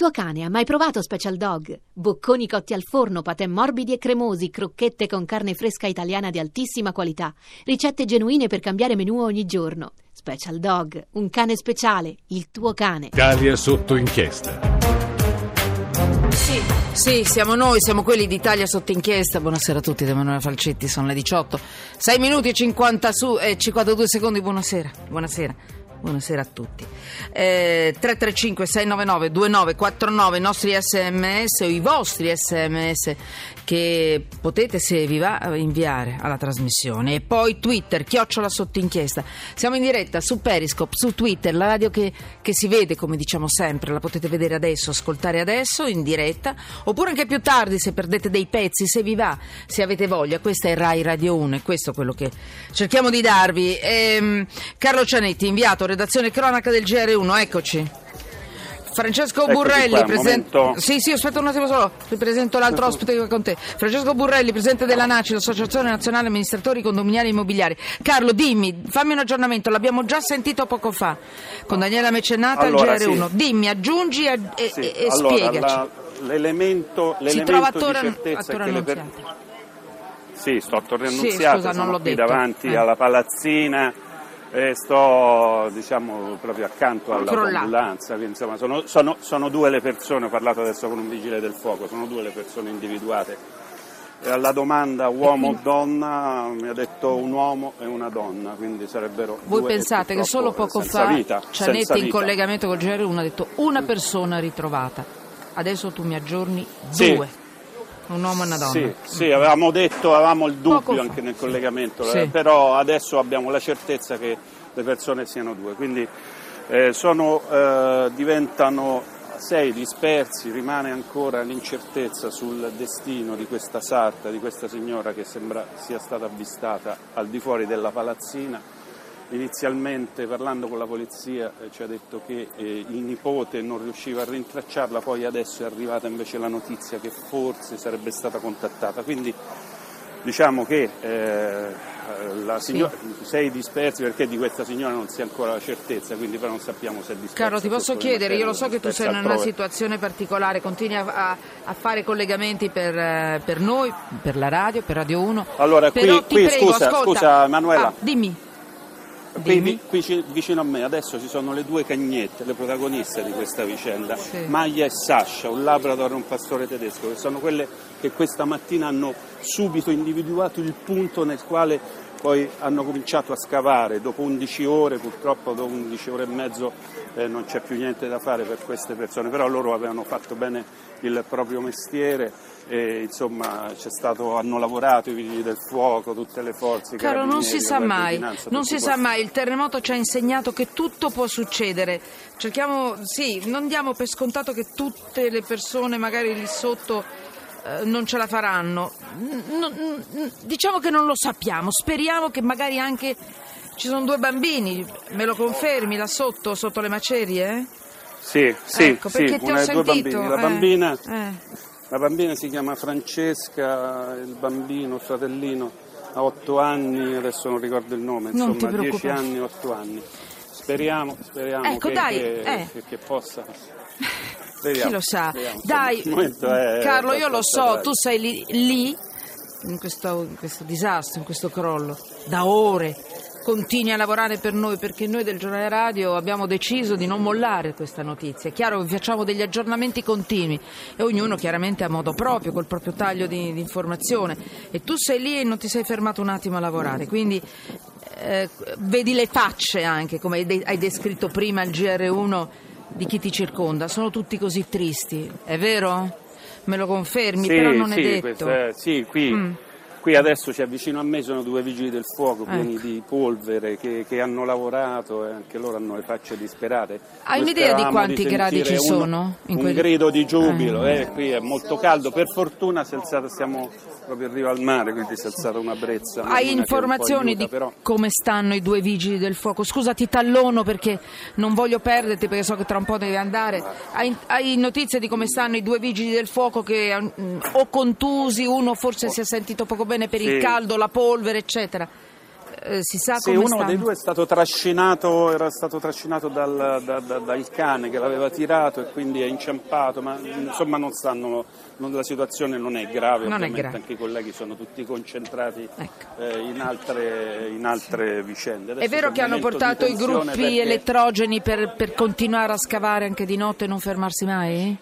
tuo cane ha mai provato Special Dog? Bocconi cotti al forno, patè morbidi e cremosi, crocchette con carne fresca italiana di altissima qualità, ricette genuine per cambiare menù ogni giorno. Special Dog, un cane speciale, il tuo cane. Italia sotto inchiesta. Sì, sì, siamo noi, siamo quelli d'Italia sotto inchiesta. Buonasera a tutti, da Emanuele Falcetti, sono le 18. 6 minuti e 50 su, eh, 52 secondi, buonasera. Buonasera. Buonasera a tutti. Eh, 335 699 2949 i nostri sms o i vostri sms che potete, se vi va, inviare alla trasmissione. E poi Twitter, chiocciola sotto inchiesta. Siamo in diretta su Periscope, su Twitter, la radio che, che si vede, come diciamo sempre, la potete vedere adesso, ascoltare adesso in diretta, oppure anche più tardi se perdete dei pezzi, se vi va, se avete voglia. Questa è Rai Radio 1 e questo è quello che cerchiamo di darvi. Ehm, Carlo Cianetti, inviato redazione cronaca del GR1, eccoci. Francesco Eccoci Burrelli, qua, presente. momento- Sì, sì, aspetta un attimo solo, ti presento l'altro ospite che è con te. Francesco Burrelli, presidente della NACI, l'Associazione Nazionale Amministratori Condominiali e Immobiliari. Carlo, dimmi, fammi un aggiornamento, l'abbiamo già sentito poco fa con Daniela Mecenata Allora, al GR1. sì. Dimmi, aggiungi e, Sì, e- e allora, spiegaci. la- l'elemento, si l'elemento trova a di certezza che per- Annunziata. Sì, sto a Torre Sì, Annunziata, scusa, non l'ho qui detto. davanti Eh. alla palazzina e sto diciamo proprio accanto alla Crollato. ambulanza, quindi, insomma sono, sono- sono due le persone, ho parlato adesso con un vigile del fuoco, sono due le persone individuate. E alla domanda uomo o donna mi ha detto un uomo e una donna, quindi sarebbero Voi due pensate che solo poco senza fa vita, Cianetti in vita. collegamento col GR1 ha detto una persona ritrovata. Adesso tu mi aggiorni Sì. Un uomo e una donna. Sì, sì, avevamo detto, avevamo il dubbio anche nel collegamento, Sì. eh, però adesso abbiamo la certezza che le persone siano due, quindi eh, sono, eh, diventano sei dispersi, rimane ancora l'incertezza sul destino di questa sarta, di questa signora che sembra sia stata avvistata al di fuori della palazzina. Inizialmente parlando con la polizia eh, ci ha detto che eh, il nipote non riusciva a rintracciarla, poi adesso è arrivata invece la notizia che forse sarebbe stata contattata. Quindi diciamo che eh, la signora, sei dispersi perché di questa signora non si ha ancora la certezza, quindi però non sappiamo se è dispersa. Carlo, ti posso chiedere, io lo so che tu sei in una altrove. situazione particolare, continui a, a- fare collegamenti per, eh, per noi, per la radio, per Radio 1. Allora, qui- Però ti qui, prego, scusa, ascolta. scusa, Emanuela. Ah, dimmi. Qui, qui ci- vicino a me adesso ci sono le due cagnette, le protagoniste di questa vicenda, Sì. Maglia e Sasha, un labrador e un pastore tedesco, che sono quelle che questa mattina hanno subito individuato il punto nel quale poi hanno cominciato a scavare. Dopo 11 ore, purtroppo dopo 11 ore e mezzo eh, non c'è più niente da fare per queste persone, però loro avevano fatto bene il proprio mestiere e insomma c'è stato, hanno lavorato i vigili del fuoco, tutte le forze. Caro, non si sa mai, non si sa mai, il terremoto ci ha insegnato che tutto può succedere. Cerchiamo, sì, non diamo per scontato che tutte le persone magari lì sotto non ce la faranno. N- diciamo che non lo sappiamo, speriamo che magari anche ci sono due bambini, me lo confermi là sotto, sotto le macerie? eh? Sì, sì, ecco, sì, perché ti una ho sentito. bambini. La eh, bambina, eh. la bambina si chiama Francesca, il bambino, il fratellino, ha 8 anni, adesso non ricordo il nome, Non insomma 10 preoccupare. anni, 8 anni. Speriamo, speriamo Ecco, che, dai, che- eh. che- che possa. Chi Speriamo, lo sa? insomma, Dai, Carlo, io lo so, tu sei lì, lì in, questo, in questo disastro, in questo crollo, da ore. Continui a lavorare per noi perché noi del giornale radio abbiamo deciso di non mollare questa notizia. È chiaro che facciamo degli aggiornamenti continui e ognuno chiaramente a modo proprio, col proprio taglio di, di informazione. E tu sei lì e non ti sei fermato un attimo a lavorare. Quindi eh, vedi le facce anche, come hai, de- hai descritto prima il GR1 di chi ti circonda. Sono tutti così tristi, è vero? Me lo confermi, Sì, però non sì, è detto. questa sì, qui, Mm. Qui adesso c'è vicino a me sono due vigili del fuoco pieni Ecco. di polvere che, che hanno lavorato e anche loro hanno le facce disperate. Hai un'idea di quanti gradi sentire ci uno- sono in un quel- grido di giubilo, eh, qui è molto caldo, per fortuna si è alzata, siamo proprio in riva al mare, quindi si è alzata una brezza. Hai un informazioni aiuta, di però. come stanno i due vigili del fuoco? Scusa, ti tallono perché non voglio perderti perché so che tra un po' devi andare. Hai, hai notizie di come stanno i due vigili del fuoco che mm, o contusi, uno forse si è sentito poco bene per il Sì. caldo, la polvere, eccetera. Eh, si sa Sì, come uno stanno? dei due è stato trascinato, era stato trascinato dal, da- da- dal cane che l'aveva tirato e quindi è inciampato, ma insomma non stanno, non- la situazione non è grave, Non è ovviamente grave. anche i colleghi sono tutti concentrati Ecco. eh, in, altre, in altre vicende. È Adesso vero c'è che hanno portato i gruppi perché- elettrogeni per, per continuare a scavare anche di notte e non fermarsi mai?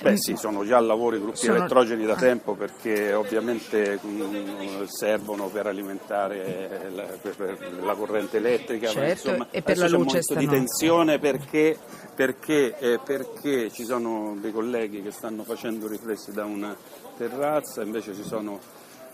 Beh sì, sono già al lavoro i gruppi Sono- elettrogeni da tempo perché ovviamente mm, servono per alimentare la, per- per la corrente elettrica, ma Certo, insomma, e per la c'è un di tensione perché, perché, eh, perché ci sono dei colleghi che stanno facendo riflessi da una terrazza, invece ci sono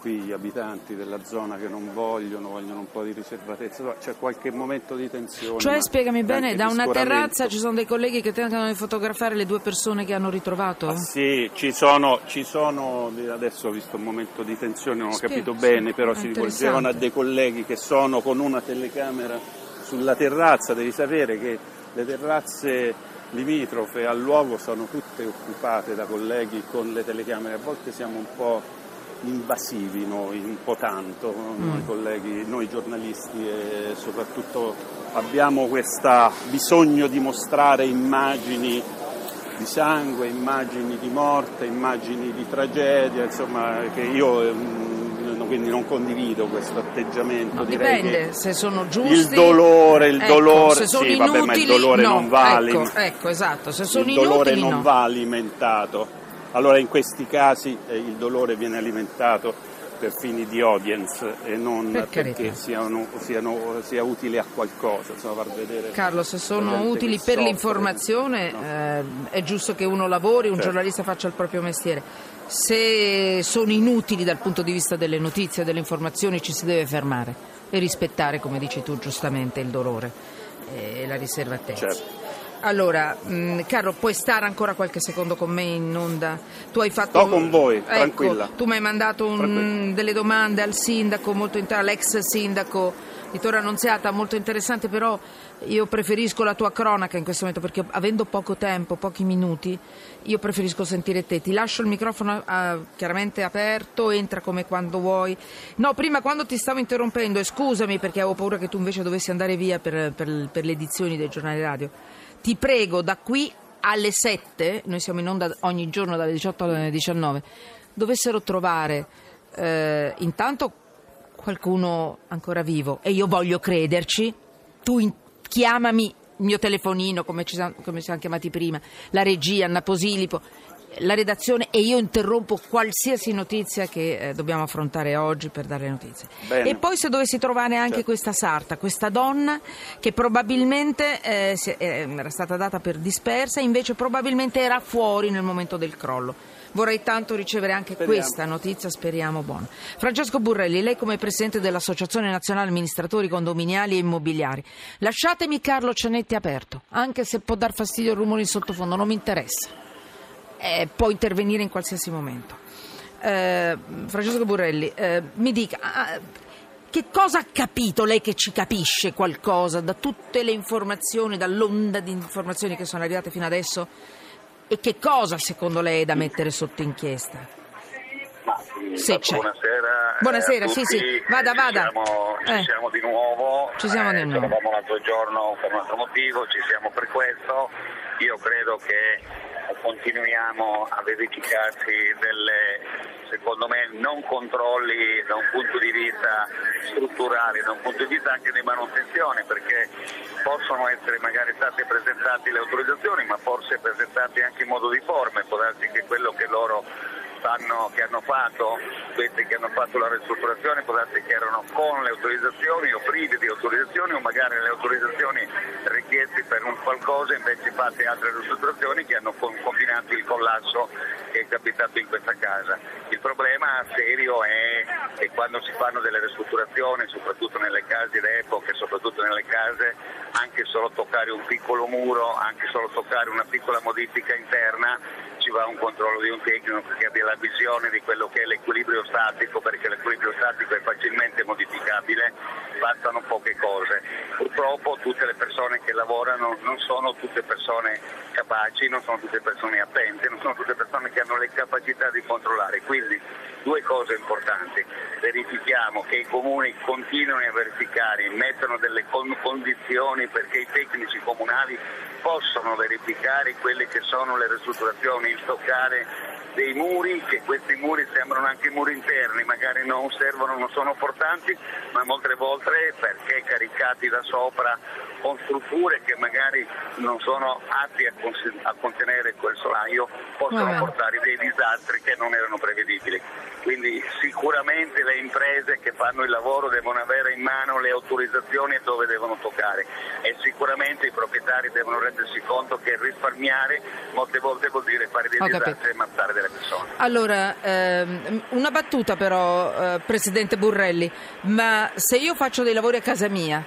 qui gli abitanti della zona che non vogliono, vogliono un po' di riservatezza, c'è qualche momento di tensione. Cioè, spiegami bene, da una terrazza ci sono dei colleghi che tentano di fotografare le due persone che hanno ritrovato? Ah, Sì, ci sono, ci sono, adesso ho visto un momento di tensione, non ho Sì, capito sì, bene, però è si rivolgevano a dei colleghi che sono con una telecamera sulla terrazza, devi sapere che le terrazze limitrofe al luogo sono tutte occupate da colleghi con le telecamere, a volte siamo un po' invasivi noi, un po' tanto, Mm. noi colleghi, noi giornalisti e soprattutto abbiamo questo bisogno di mostrare immagini di sangue, immagini di morte, immagini di tragedia, insomma, che io ehm, quindi non condivido questo atteggiamento. No, direi dipende se sono giusti. il dolore, il Ecco, dolore, sì, vabbè, ma il inutili, dolore no. non va ecco, ecco, esatto, se sono il dolore inutili non no. va alimentato. Allora in questi casi eh, il dolore viene alimentato per fini di audience e non Per perché siano, siano- sia utile a qualcosa, insomma, far vedere Carlo, se sono utili per soffre. l'informazione No. eh, è giusto che uno lavori, un Certo. giornalista faccia il proprio mestiere. Se sono inutili dal punto di vista delle notizie delle informazioni ci si deve fermare e rispettare, come dici tu giustamente, il dolore e la riservatezza. Certo. Allora, mh, Carlo, puoi stare ancora qualche secondo con me in onda? Tu hai fatto Sto con voi, Ecco, tranquilla. Tu mi hai mandato un- delle domande al sindaco, molto inter- all'ex sindaco di Torre Annunziata, molto interessante, però io preferisco la tua cronaca in questo momento perché avendo poco tempo, pochi minuti, io preferisco sentire te. Ti lascio il microfono ah, chiaramente aperto, entra come quando vuoi. No, prima quando ti stavo interrompendo, e scusami perché avevo paura che tu invece dovessi andare via per, per- per le edizioni dei giornali radio. Ti prego da qui alle 7, noi siamo in onda ogni giorno dalle 18 alle 19, dovessero trovare eh, intanto qualcuno ancora vivo e io voglio crederci, tu in- chiamami il mio telefonino come ci, siamo- come ci siamo chiamati prima, la regia, Anna Posilipo, la redazione e io interrompo qualsiasi notizia che eh, dobbiamo affrontare oggi per dare le notizie. Bene. E poi se dovessi trovare anche Certo. questa sarta, questa donna che probabilmente eh, eh, era stata data per dispersa, invece probabilmente era fuori nel momento del crollo. Vorrei tanto ricevere anche Speriamo. questa notizia, speriamo buona. Francesco Burrelli, lei come presidente dell'Associazione Nazionale Amministratori Condominiali e Immobiliari, lasciatemi Carlo Cianetti aperto, anche se può dar fastidio il rumore in sottofondo, non mi interessa. Eh, può intervenire in qualsiasi momento. Eh, Francesco Burrelli, eh, mi dica, ah, che cosa ha capito lei che ci capisce qualcosa da tutte le informazioni, dall'onda di informazioni che sono arrivate fino adesso? E che cosa secondo lei è da mettere sotto inchiesta? Se c'è. Buonasera. Buonasera, eh, a sì, sì. Vada, Ci vada. Siamo, ci Eh. siamo di nuovo. Ci siamo di Eh, nuovo. Eravamo l'altro giorno per un altro motivo, ci siamo per questo. Io credo che continuiamo a verificarsi delle, secondo me, non controlli da un punto di vista strutturale, da un punto di vista anche di manutenzione, perché possono essere magari state presentate le autorizzazioni, ma forse presentate anche in modo difforme, può darsi che quello che loro sanno che hanno fatto, questi che hanno fatto la ristrutturazione, può darsi che erano con le autorizzazioni o privi di autorizzazioni o magari le autorizzazioni richieste per un qualcosa invece fatte altre ristrutturazioni che hanno combinato il collasso che è capitato in questa casa. Il problema serio è che quando si fanno delle ristrutturazioni, soprattutto nelle case d'epoca soprattutto nelle case, anche solo toccare un piccolo muro, anche solo toccare una piccola modifica interna, ci va un controllo di un tecnico che abbia la visione di quello che è l'equilibrio statico, perché l'equilibrio statico è facilmente modificabile, bastano poche cose. Purtroppo tutte le persone che lavorano non sono tutte persone capaci, non sono tutte persone attente, non sono tutte persone che hanno le capacità di controllare. Quindi due cose importanti, verifichiamo che i comuni continuino a verificare, mettano delle condizioni perché i tecnici comunali possono verificare quelle che sono le ristrutturazioni, il toccare dei muri, che questi muri sembrano anche muri interni, magari non servono, non sono portanti, ma molte volte perché caricati da sopra con strutture che magari non sono atti a, cons- a contenere quel solaio, possono Vabbè. portare dei disastri che non erano prevedibili. Quindi sicuramente le imprese che fanno il lavoro devono avere in mano le autorizzazioni dove devono toccare e sicuramente i proprietari devono rendersi conto che risparmiare molte volte vuol dire fare dei Ho disastri capito. e ammazzare delle persone. Allora, ehm, una battuta però, eh, Presidente Burrelli, ma se io faccio dei lavori a casa mia,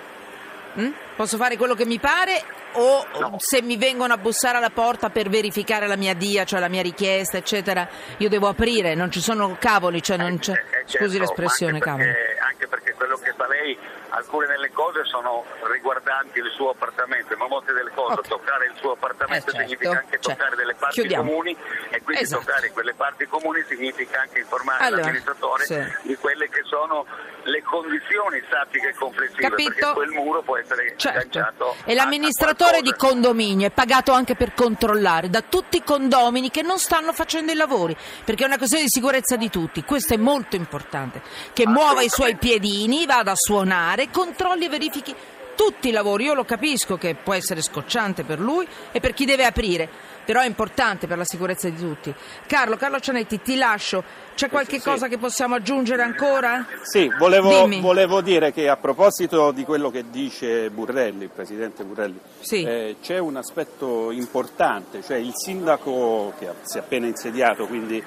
hm? posso fare quello che mi pare o No. se mi vengono a bussare alla porta per verificare la mia DIA, cioè la mia richiesta, eccetera, io devo aprire, non ci sono cavoli, cioè non c'è... Eh, eh, certo, Scusi l'espressione, anche cavoli. perché, anche perché quello che fa lei, alcune delle cose sono riguardanti il suo appartamento, ma molte delle cose, Ok. toccare il suo appartamento Eh, certo, significa anche cioè, toccare delle parti chiudiamo. comuni e quindi Esatto. toccare quelle parti comuni significa anche informare Allora, l'amministratore sì. di quelle che sono le condizioni statiche complessive, Capito? perché quel muro può essere Certo. agganciato E l'amministratore di condominio è pagato anche per controllare da tutti i condomini che non stanno facendo i lavori, perché è una questione di sicurezza di tutti. Questo è molto importante. Che muova i suoi piedini, vada a suonare, controlli e verifichi tutti i lavori. Io lo capisco che può essere scocciante per lui e per chi deve aprire, però è importante per la sicurezza di tutti. Carlo, Carlo Cianetti, ti lascio. C'è qualche sì. cosa che possiamo aggiungere ancora? Sì, volevo, volevo dire che a proposito di quello che dice Burrelli, il Presidente Burrelli, Sì. eh, c'è un aspetto importante, cioè il sindaco che si è appena insediato, quindi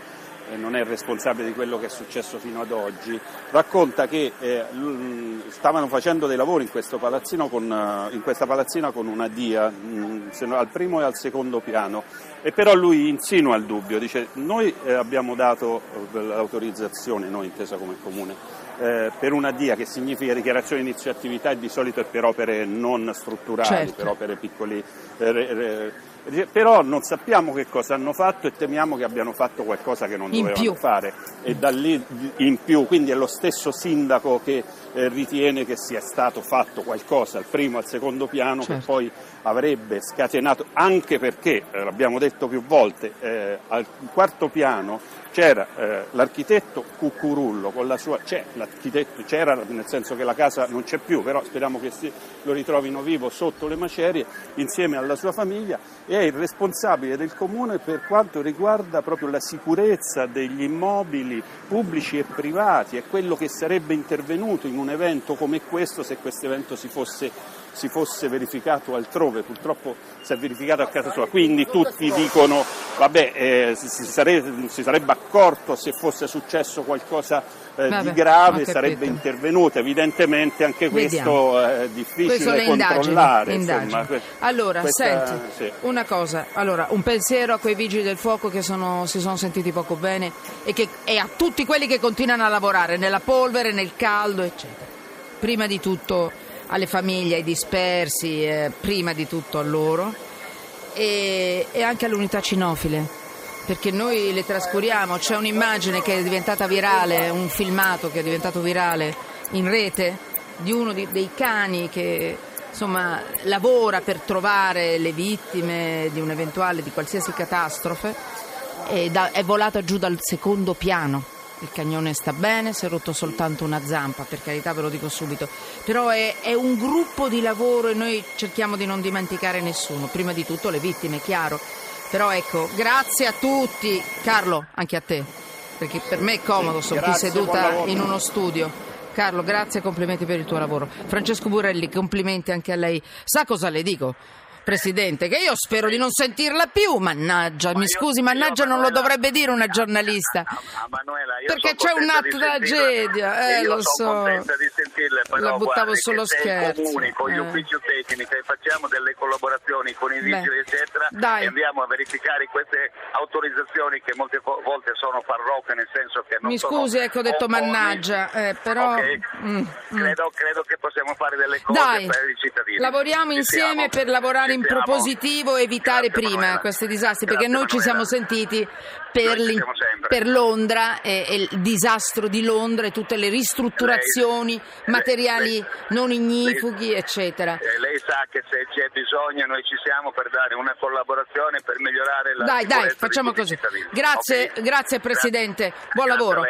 eh, non è responsabile di quello che è successo fino ad oggi, racconta che eh, stavano facendo dei lavori in, questo palazzino con, eh, in questa palazzina con una dia, mh, no- al primo e al secondo piano, e però lui insinua il dubbio, dice noi eh, abbiamo dato eh, l'autorizzazione, noi intesa come comune, eh, per una DIA che significa dichiarazione di inizio attività e di solito è per opere non strutturali, Certo. per opere piccoli. eh, però non sappiamo che cosa hanno fatto e temiamo che abbiano fatto qualcosa che non In dovevano più. fare e da lì in più, quindi è lo stesso sindaco che eh, ritiene che sia stato fatto qualcosa al primo al secondo piano Certo. che poi avrebbe scatenato, anche perché, eh, l'abbiamo detto più volte, eh, al quarto piano c'era eh, l'architetto Cuccurullo con la sua, c'è l'architetto, c'era nel senso che la casa non c'è più, però speriamo che si- lo ritrovino vivo sotto le macerie insieme alla sua famiglia è il responsabile del comune per quanto riguarda proprio la sicurezza degli immobili pubblici e privati, è quello che sarebbe intervenuto in un evento come questo se questo evento si fosse, si fosse verificato altrove, purtroppo si è verificato a casa sua, quindi tutti dicono vabbè eh, si, sarebbe, si sarebbe accorto se fosse successo qualcosa eh, Vabbè, di grave, sarebbe intervenuto, evidentemente anche Vediamo. questo è Queste difficile le indagini. controllare. insomma, indagini. que- allora, questa- senti, sì. una cosa, allora, un pensiero a quei vigili del fuoco che sono- si sono sentiti poco bene e, che- e a tutti quelli che continuano a lavorare nella polvere, nel caldo, eccetera. Prima di tutto alle famiglie, ai dispersi, eh, prima di tutto a loro e, e anche alle unità cinofile. Perché noi le trascuriamo, c'è un'immagine che è diventata virale, un filmato che è diventato virale in rete di uno dei cani che insomma lavora per trovare le vittime di un'eventuale, di qualsiasi catastrofe da- è volato giù dal secondo piano. Il cagnone sta bene, si è rotto soltanto una zampa, per carità ve lo dico subito. Però è, è un gruppo di lavoro e noi cerchiamo di non dimenticare nessuno. Prima di tutto le vittime, chiaro. Però ecco, grazie a tutti. Carlo, anche a te. Perché per me è comodo, sono qui seduta in uno studio. Carlo, grazie e complimenti per il tuo lavoro. Francesco Burelli, complimenti anche a lei. Sa cosa le dico? Presidente, che io spero di non sentirla più, mannaggia, mi io- scusi, mannaggia non lo Manuela- dovrebbe dire una giornalista. Ah, Manuela, io Perché c'è sentirla. tragedia, eh, lo so. la buttavo se scherzo. comuni con gli Eh. uffici tecnici facciamo delle collaborazioni con i vigili eccetera Dai. e andiamo a verificare queste autorizzazioni che molte vo- volte sono farlocche nel senso che non Mi sono scusi, ecco, ho detto mannaggia, eh, però... Ok. mm, mm. Credo, credo che possiamo fare delle cose Dai, per i cittadini. lavoriamo Ci insieme siamo. per lavorare Ci in propositivo e evitare Grazie, prima Manuela. questi disastri, perché Grazie, noi ci siamo Manuela. sentiti per, ci siamo per Londra e, e il disastro di Londra e tutte le ristrutturazioni, Lei- materiali lei- non ignifughi, eccetera. Eh, lei sa che se c'è bisogno noi ci siamo per dare una collaborazione per migliorare la Dai, dai, facciamo così. cittadini. Grazie, Ok? grazie Presidente, buon lavoro.